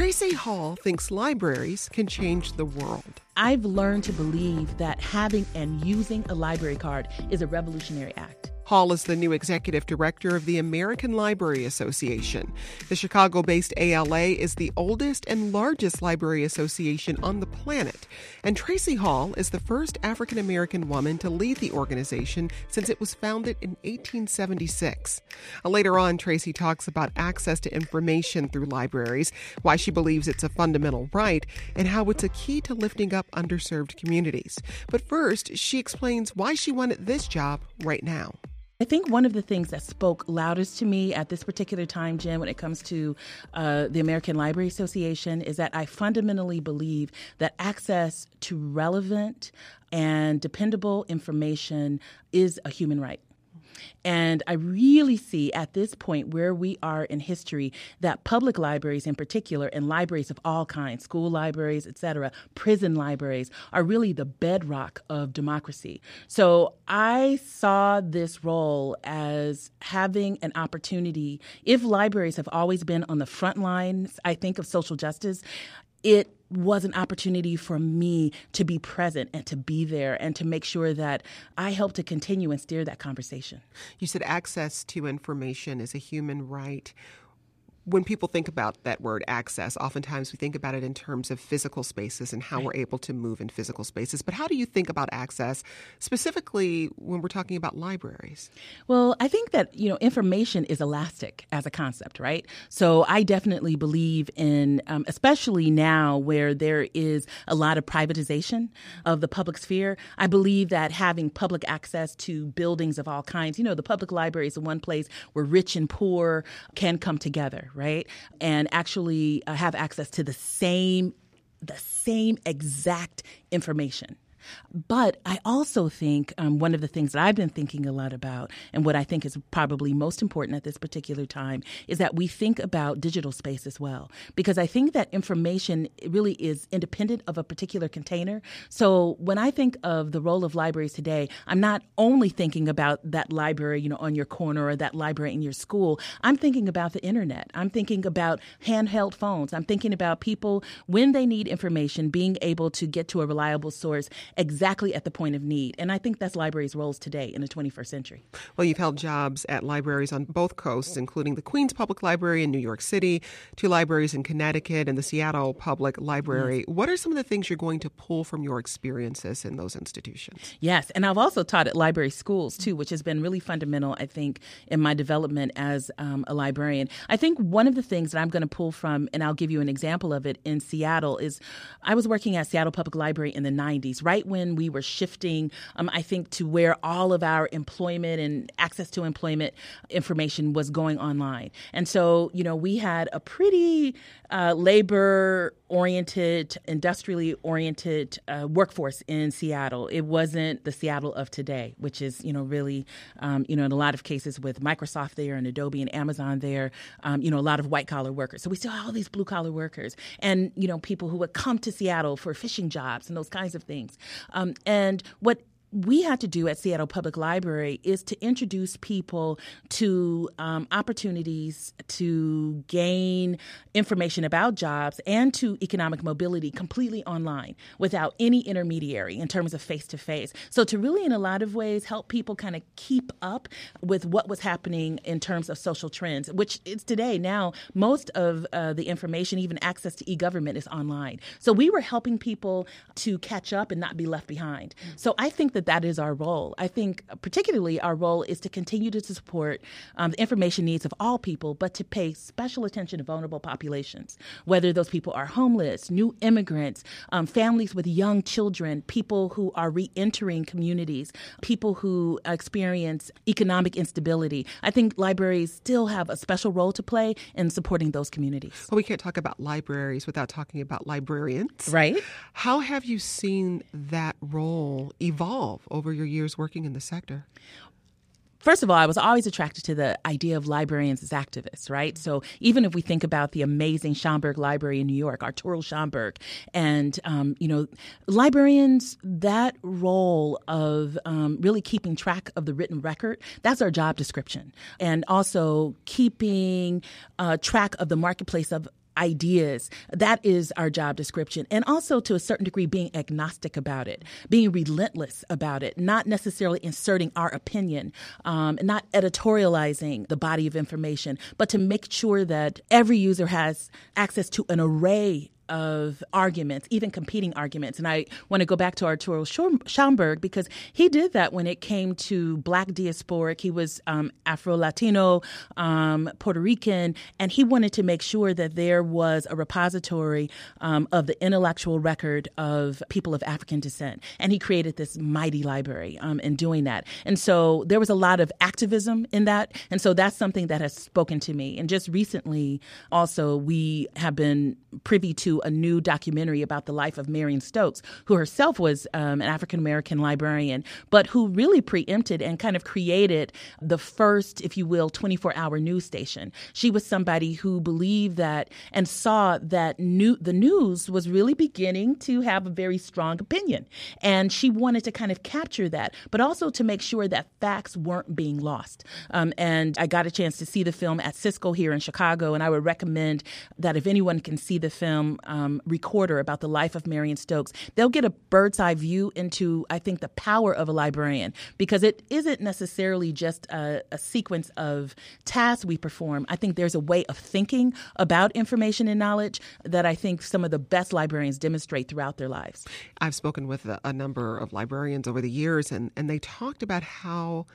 Tracie Hall thinks libraries can change the world. I've learned to believe that having and using a library card is a revolutionary act. Hall is the new executive director of the American Library Association. The Chicago based ALA is the oldest and largest library association on the planet. And Tracie Hall is the first African American woman to lead the organization since it was founded in 1876. Uh, later on, Tracie talks about access to information through libraries, why she believes it's a fundamental right, and how it's a key to lifting up underserved communities. But first, she explains why she wanted this job right now. I think one of the things that spoke loudest to me at this particular time, Jen, when it comes to uh, the American Library Association, is that I fundamentally believe that access to relevant and dependable information is a human right. And I really see at this point where we are in history that public libraries in particular and libraries of all kinds, school libraries, et cetera, prison libraries are really the bedrock of democracy. So I saw this role as having an opportunity. If libraries have always been on the front lines, I think, of social justice, it was an opportunity for me to be present and to be there and to make sure that I help to continue and steer that conversation. You said access to information is a human right when people think about that word access, oftentimes we think about it in terms of physical spaces and how right. we're able to move in physical spaces. But how do you think about access specifically when we're talking about libraries? Well, I think that, you know, information is elastic as a concept, right? So I definitely believe in, um, especially now where there is a lot of privatization of the public sphere, I believe that having public access to buildings of all kinds, you know, the public library is the one place where rich and poor can come together right? And actually uh, have access to the same the same exact information. But I also think um, one of the things that I've been thinking a lot about, and what I think is probably most important at this particular time, is that we think about digital space as well. Because I think that information really is independent of a particular container. So when I think of the role of libraries today, I'm not only thinking about that library, you know, on your corner or that library in your school. I'm thinking about the internet. I'm thinking about handheld phones. I'm thinking about people when they need information being able to get to a reliable source exactly at the point of need. And I think that's libraries' roles today in the 21st century. Well, you've held jobs at libraries on both coasts, including the Queens Public Library in New York City, two libraries in Connecticut, and the Seattle Public Library. Yes. What are some of the things you're going to pull from your experiences in those institutions? Yes, and I've also taught at library schools too, which has been really fundamental, I think, in my development as um, a librarian. I think one of the things that I'm going to pull from, and I'll give you an example of it in Seattle, is I was working at Seattle Public Library in the 90s, right when we were shifting, um, I think, to where all of our employment and access to employment information was going online. And so, you know, we had a pretty uh, labor oriented, industrially oriented uh, workforce in Seattle. It wasn't the Seattle of today, which is, you know, really, um, you know, in a lot of cases with Microsoft there and Adobe and Amazon there, um, you know, a lot of white collar workers. So we still have all these blue collar workers and, you know, people who would come to Seattle for fishing jobs and those kinds of things. Um, and what we had to do at Seattle Public Library is to introduce people to um, opportunities to gain information about jobs and to economic mobility completely online without any intermediary in terms of face to face. So, to really, in a lot of ways, help people kind of keep up with what was happening in terms of social trends, which is today. Now, most of uh, the information, even access to e government, is online. So, we were helping people to catch up and not be left behind. So, I think that that that is our role. I think, particularly, our role is to continue to support um, the information needs of all people, but to pay special attention to vulnerable populations, whether those people are homeless, new immigrants, um, families with young children, people who are re entering communities, people who experience economic instability. I think libraries still have a special role to play in supporting those communities. Well, we can't talk about libraries without talking about librarians. Right. How have you seen that role evolve over your years working in the sector? First of all, I was always attracted to the idea of librarians as activists, right? So even if we think about the amazing Schomburg Library in New York, Arturo Schomburg, and um, you know, librarians, that role of um, really keeping track of the written record, that's our job description, and also keeping uh, track of the marketplace of ideas. That is our job description. And also, to a certain degree, being agnostic about it, being relentless about it, not necessarily inserting our opinion, um, not editorializing the body of information, but to make sure that every user has access to an array of arguments, even competing arguments. And I want to go back to Arturo Schomburg because he did that when it came to Black diasporic. He was um, Afro Latino, um, Puerto Rican, and he wanted to make sure that there was a repository um, of the intellectual record of people of African descent. And he created this mighty library um, in doing that. And so there was a lot of activism in that. And so that's something that has spoken to me. And just recently, also, we have been privy to a new documentary about the life of Marion Stokes, who herself was um, an African American librarian, but who really preempted and kind of created the first, if you will, 24 hour news station. She was somebody who believed that and saw that new, the news was really beginning to have a very strong opinion. And she wanted to kind of capture that, but also to make sure that facts weren't being lost. Um, and I got a chance to see the film at Siskel here in Chicago, and I would recommend that if anyone can see the film, um, recorder about the life of Marion Stokes, they'll get a bird's eye view into, I think, the power of a librarian because it isn't necessarily just a, a sequence of tasks we perform. I think there's a way of thinking about information and knowledge that I think some of the best librarians demonstrate throughout their lives. I've spoken with a, a number of librarians over the years, and, and they talked about how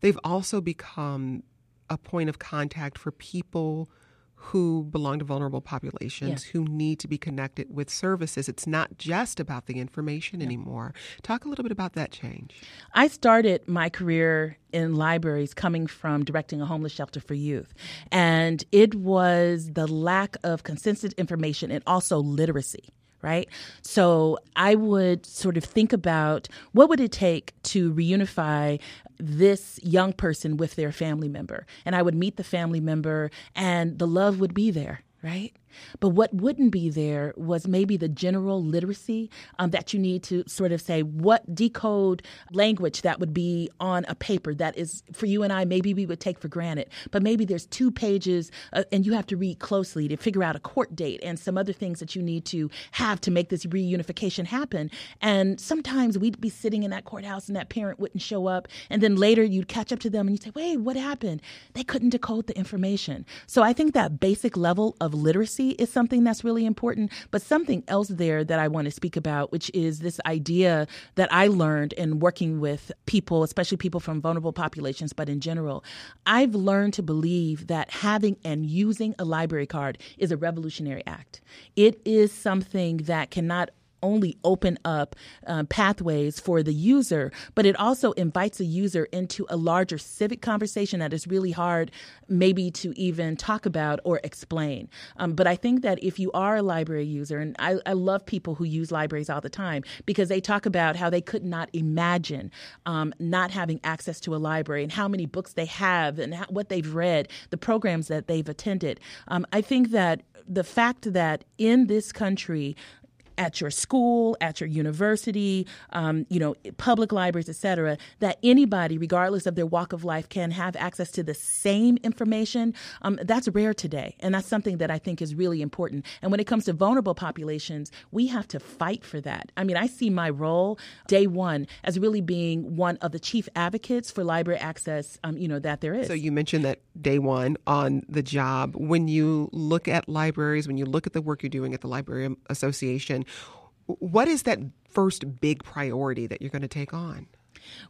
they've also become a point of contact for people who belong to vulnerable populations who need to be connected with services. It's not just about the information yeah. anymore. Talk a little bit about that change. I started my career in libraries coming from directing a homeless shelter for youth. And it was the lack of consistent information and also literacy right? So I would sort of think about what would it take to reunify this young person with their family member. And I would meet the family member, and the love would be there, right? But what wouldn't be there was maybe the general literacy um, that you need to sort of say what decode language that would be on a paper that is for you and I, maybe we would take for granted. But maybe there's two pages uh, and you have to read closely to figure out a court date and some other things that you need to have to make this reunification happen. And sometimes we'd be sitting in that courthouse and that parent wouldn't show up. And then later you'd catch up to them and you'd say, wait, what happened? They couldn't decode the information. So I think that basic level of literacy is something that's really important, but something else there that I want to speak about, which is this idea that I learned in working with people, especially people from vulnerable populations, but in general. I've learned to believe that having and using a library card is a revolutionary act. It is something that cannot only open up um, pathways for the user, but it also invites a user into a larger civic conversation that is really hard, maybe to even talk about or explain. Um, but I think that if you are a library user, and I, I, love people who use libraries all the time because they talk about how they could not imagine um, not having access to a library and how many books they have and how, what they've read, the programs that they've attended. Um, I think that the fact that in this country at your school, at your university, um, you know, public libraries, et cetera, that anybody, regardless of their walk of life, can have access to the same information. Um, that's rare today. And that's something that I think is really important. And when it comes to vulnerable populations, we have to fight for that. I mean, I see my role day one as really being one of the chief advocates for library access, um, you know, that there is. So you mentioned that day one on the job. When you look at libraries, when you look at the work you're doing at the Library Association, what is that first big priority that you're going to take on?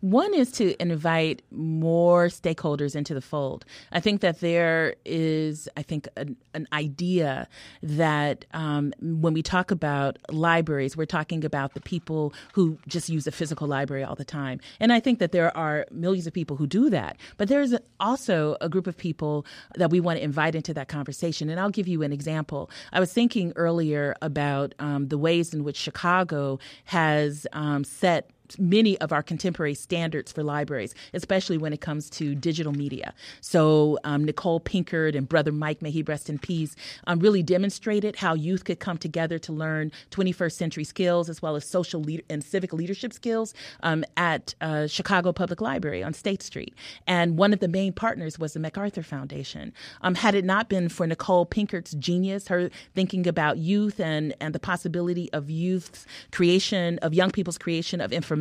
One is to invite more stakeholders into the fold. I think that there is, I think, an, an idea that um, when we talk about libraries, we're talking about the people who just use a physical library all the time. And I think that there are millions of people who do that. But there's also a group of people that we want to invite into that conversation. And I'll give you an example. I was thinking earlier about um, the ways in which Chicago has um, set many of our contemporary standards for libraries, especially when it comes to digital media. So um, Nichole Pinkard and Brother Mike, may he rest in peace, um, really demonstrated how youth could come together to learn 21st century skills as well as social and civic leadership skills um, at uh, Chicago Public Library on State Street. And one of the main partners was the MacArthur Foundation. Um, had it not been for Nichole Pinkard's genius, her thinking about youth and, and the possibility of youth's creation, of young people's creation of information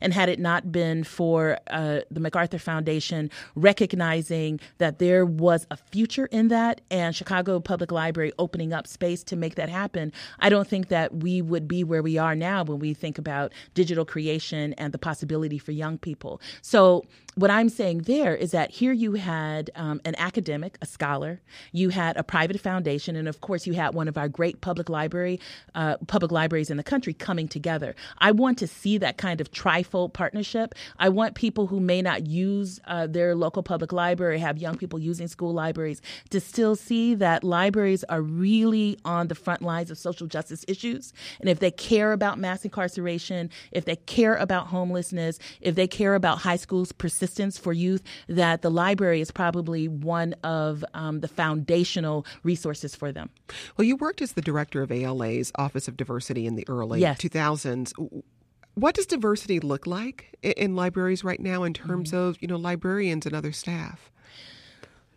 And had it not been for uh, the MacArthur Foundation recognizing that there was a future in that and Chicago Public Library opening up space to make that happen, I don't think that we would be where we are now when we think about digital creation and the possibility for young people. So, what I'm saying there is that here you had um, an academic, a scholar, you had a private foundation, and of course you had one of our great public library, uh, public libraries in the country coming together. I want to see that kind of trifold partnership. I want people who may not use uh, their local public library, have young people using school libraries, to still see that libraries are really on the front lines of social justice issues. And if they care about mass incarceration, if they care about homelessness, if they care about high schools persistence assistance for youth, that the library is probably one of um, the foundational resources for them. Well, you worked as the director of ALA's Office of Diversity in the early yes. 2000s. What does diversity look like in libraries right now in terms mm-hmm. of, you know, librarians and other staff?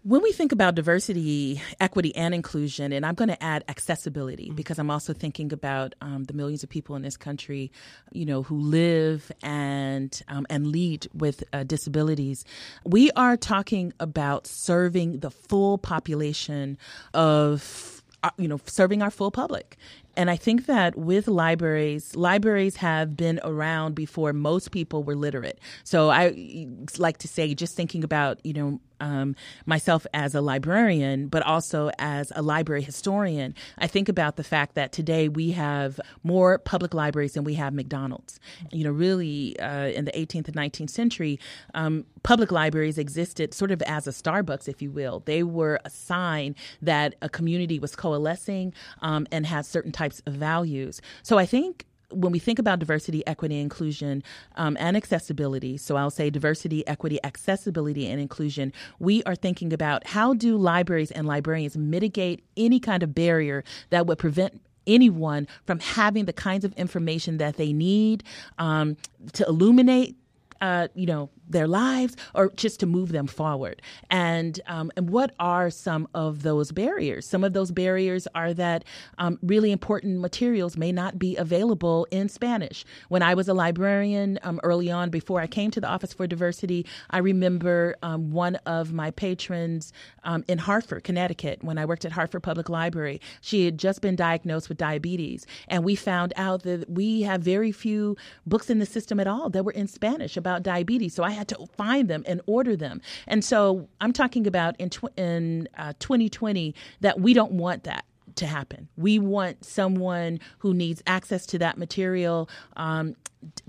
When we think about diversity, equity, and inclusion, and I'm going to add accessibility mm-hmm. because I'm also thinking about um, the millions of people in this country, you know, who live and um, and lead with uh, disabilities. We are talking about serving the full population of uh, you know, serving our full public. And I think that with libraries, libraries have been around before most people were literate. So I like to say, just thinking about, you know, um, myself as a librarian, but also as a library historian, I think about the fact that today we have more public libraries than we have McDonald's. You know, really, uh, in the 18th and 19th century, um, public libraries existed sort of as a Starbucks, if you will. They were a sign that a community was coalescing um, and had certain types of values. So I think when we think about diversity, equity, inclusion, um, and accessibility, so I'll say diversity, equity, accessibility, and inclusion, we are thinking about how do libraries and librarians mitigate any kind of barrier that would prevent anyone from having the kinds of information that they need um, to illuminate uh, you know, their lives or just to move them forward. And um, and what are some of those barriers? Some of those barriers are that um, really important materials may not be available in Spanish. When I was a librarian um, early on, before I came to the Office for Diversity, I remember um, one of my patrons um, in Hartford, Connecticut, when I worked at Hartford Public Library. She had just been diagnosed with diabetes, and we found out that we have very few books in the system at all that were in Spanish about diabetes. So I had to find them and order them. And so I'm talking about in, tw- in uh, 2020 that we don't want that to happen. We want someone who needs access to that material um,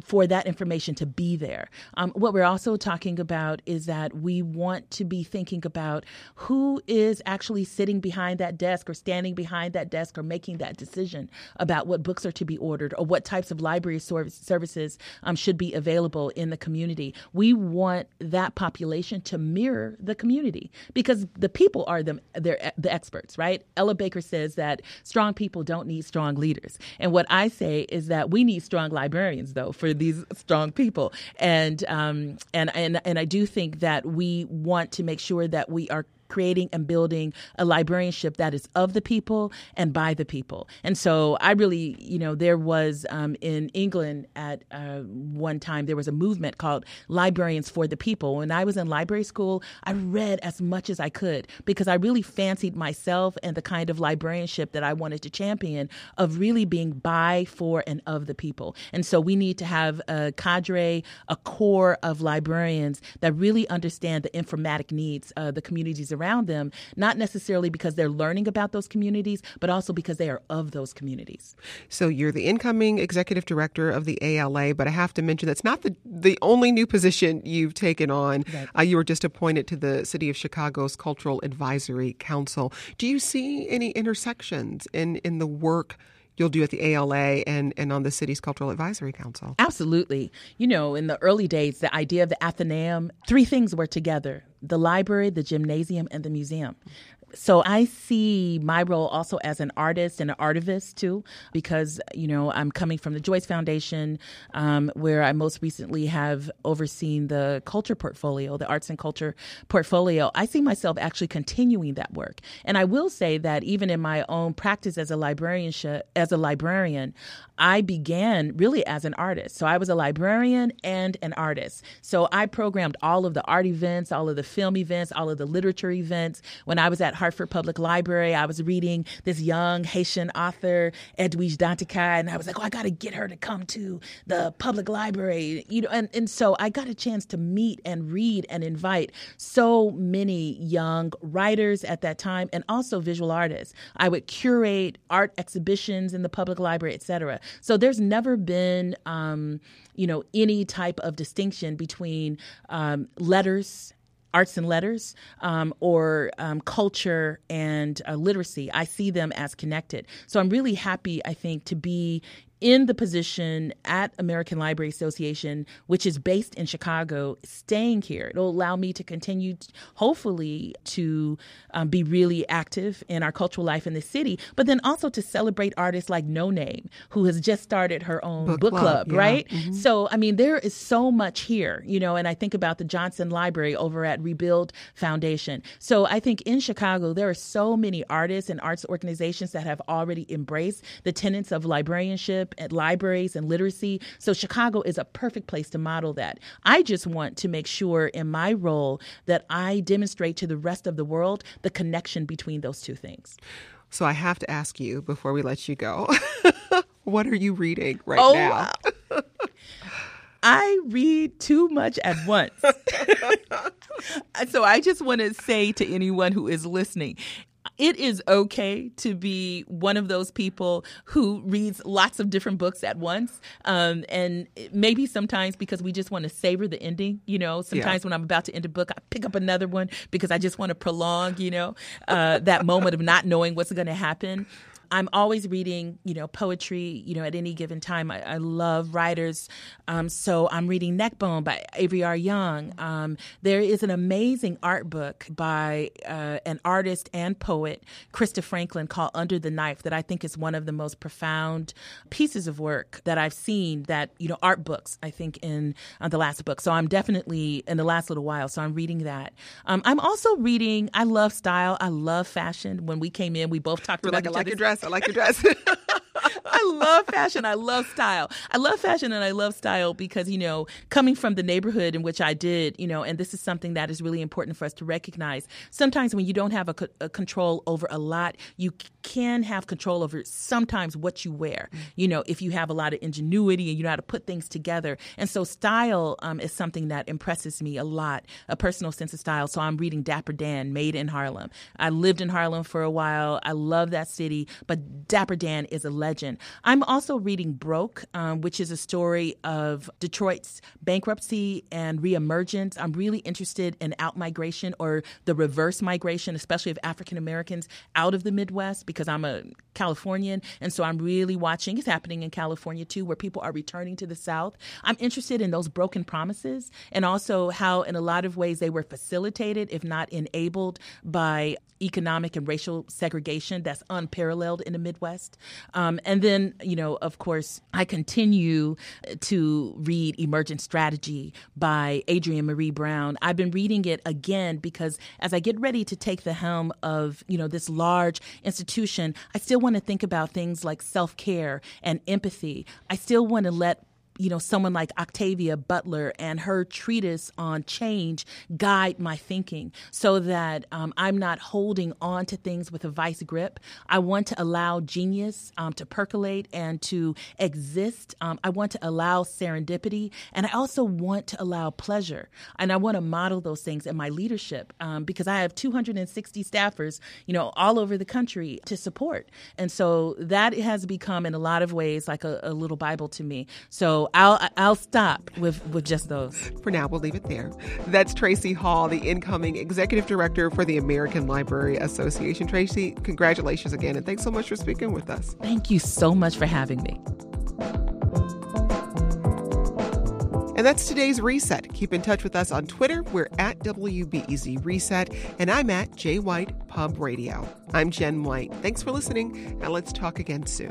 for that information to be there. Um, what we're also talking about is that we want to be thinking about who is actually sitting behind that desk or standing behind that desk or making that decision about what books are to be ordered or what types of library service, services um, should be available in the community. We want that population to mirror the community because the people are the, they're the experts, right? Ella Baker says that strong people don't need strong leaders. And what I say is that we need strong librarians, though, for these strong people. And um, and and and I do think that we want to make sure that we are creating and building a librarianship that is of the people and by the people. And so I really, you know, there was um, in England at uh, one time, there was a movement called Librarians for the People. When I was in library school, I read as much as I could because I really fancied myself and the kind of librarianship that I wanted to champion of really being by, for, and of the people. And so we need to have a cadre, a core of librarians that really understand the informatic needs of the communities around them, not necessarily because they're learning about those communities, but also because they are of those communities. So you're the incoming executive director of the ALA, but I have to mention that's not the, the only new position you've taken on. Right. Uh, you were just appointed to the City of Chicago's Cultural Advisory Council. Do you see any intersections in, in the work? You'll do at the ALA and, and on the city's Cultural Advisory Council. Absolutely. You know, in the early days, the idea of the Athenaeum, three things were together the library, the gymnasium, and the museum so I see my role also as an artist and an artivist too, because you know I'm coming from the Joyce Foundation, um, where I most recently have overseen the culture portfolio, the arts and culture portfolio. I see myself actually continuing that work, and I will say that even in my own practice as a librarian, as a librarian, I began really as an artist. So I was a librarian and an artist. So I programmed all of the art events, all of the film events, all of the literature events. When I was at Hartford Public Library, I was reading this young Haitian author, Edwidge Danticat, and I was like, oh, I got to get her to come to the public library. You know, and, and so I got a chance to meet and read and invite so many young writers at that time and also visual artists. I would curate art exhibitions in the public library, et cetera. So there's never been, um, you know, any type of distinction between um, letters arts and letters um, or um, culture and uh, literacy. I see them as connected. So I'm really happy, I think, to be in the position at American Library Association, which is based in Chicago, staying here. It'll allow me to continue, hopefully, to um, be really active in our cultural life in the city, but then also to celebrate artists like Noname, who has just started her own book, book club, club yeah. right? Mm-hmm. So, I mean, there is so much here, you know, and I think about the Johnson Library over at Rebuild Foundation. So, I think in Chicago, there are so many artists and arts organizations that have already embraced the tenets of librarianship at libraries and literacy. So Chicago is a perfect place to model that. I just want to make sure in my role that I demonstrate to the rest of the world the connection between those two things. So I have to ask you before we let you go. what are you reading right oh, now? Wow. I read too much at once. so I just want to say to anyone who is listening it is okay to be one of those people who reads lots of different books at once. Um, and maybe sometimes because we just want to savor the ending, you know, sometimes yeah. when I'm about to end a book, I pick up another one because I just want to prolong, you know, uh, that moment of not knowing what's going to happen. I'm always reading, you know, poetry, you know, at any given time. I, I love writers. Um, so I'm reading Neckbone by Avery R. Young. Um, there is an amazing art book by uh, an artist and poet, Krista Franklin, called Under the Knife, that I think is one of the most profound pieces of work that I've seen that, you know, art books, I think, in uh, the last book. So I'm definitely in the last little while. So I'm reading that. Um, I'm also reading, I love style, I love fashion. When we came in, we both talked We're about like, I like your dress I like your dress. I love fashion. I love style. I love fashion and I love style because, you know, coming from the neighborhood in which I did, you know, and this is something that is really important for us to recognize. Sometimes when you don't have a, a control over a lot, you can have control over sometimes what you wear, mm. you know, if you have a lot of ingenuity and you know how to put things together. And so style um, is something that impresses me a lot, a personal sense of style. So I'm reading Dapper Dan, Made in Harlem. I lived in Harlem for a while. I love that city, but Dapper Dan is a legend. I'm also reading Broke, um, which is a story of Detroit's bankruptcy and reemergence. I'm really interested in outmigration or the reverse migration, especially of African Americans out of the Midwest, because I'm a Californian. And so I'm really watching, it's happening in California too, where people are returning to the South. I'm interested in those broken promises and also how, in a lot of ways, they were facilitated, if not enabled, by economic and racial segregation that's unparalleled in the Midwest. Um, and then, you know, of course, I continue to read Emergent Strategy by Adrienne Maree Brown. I've been reading it again because as I get ready to take the helm of, you know, this large institution, I still want to think about things like self-care and empathy. I still want to let you know, someone like Octavia Butler and her treatise on change guide my thinking so that um, I'm not holding on to things with a vice grip. I want to allow genius um, to percolate and to exist. Um, I want to allow serendipity and I also want to allow pleasure. And I want to model those things in my leadership um, because I have 260 staffers, you know, all over the country to support. And so that has become in a lot of ways like a, a little Bible to me. So I'll I'll stop with with just those. For now, we'll leave it there. That's Tracie Hall, the incoming executive director for the American Library Association. Tracie, congratulations again, and thanks so much for speaking with us. Thank you so much for having me. And that's today's reset. Keep in touch with us on Twitter. We're at WBEZ Reset, and I'm at J White Pub Radio. I'm Jen White. Thanks for listening, and let's talk again soon.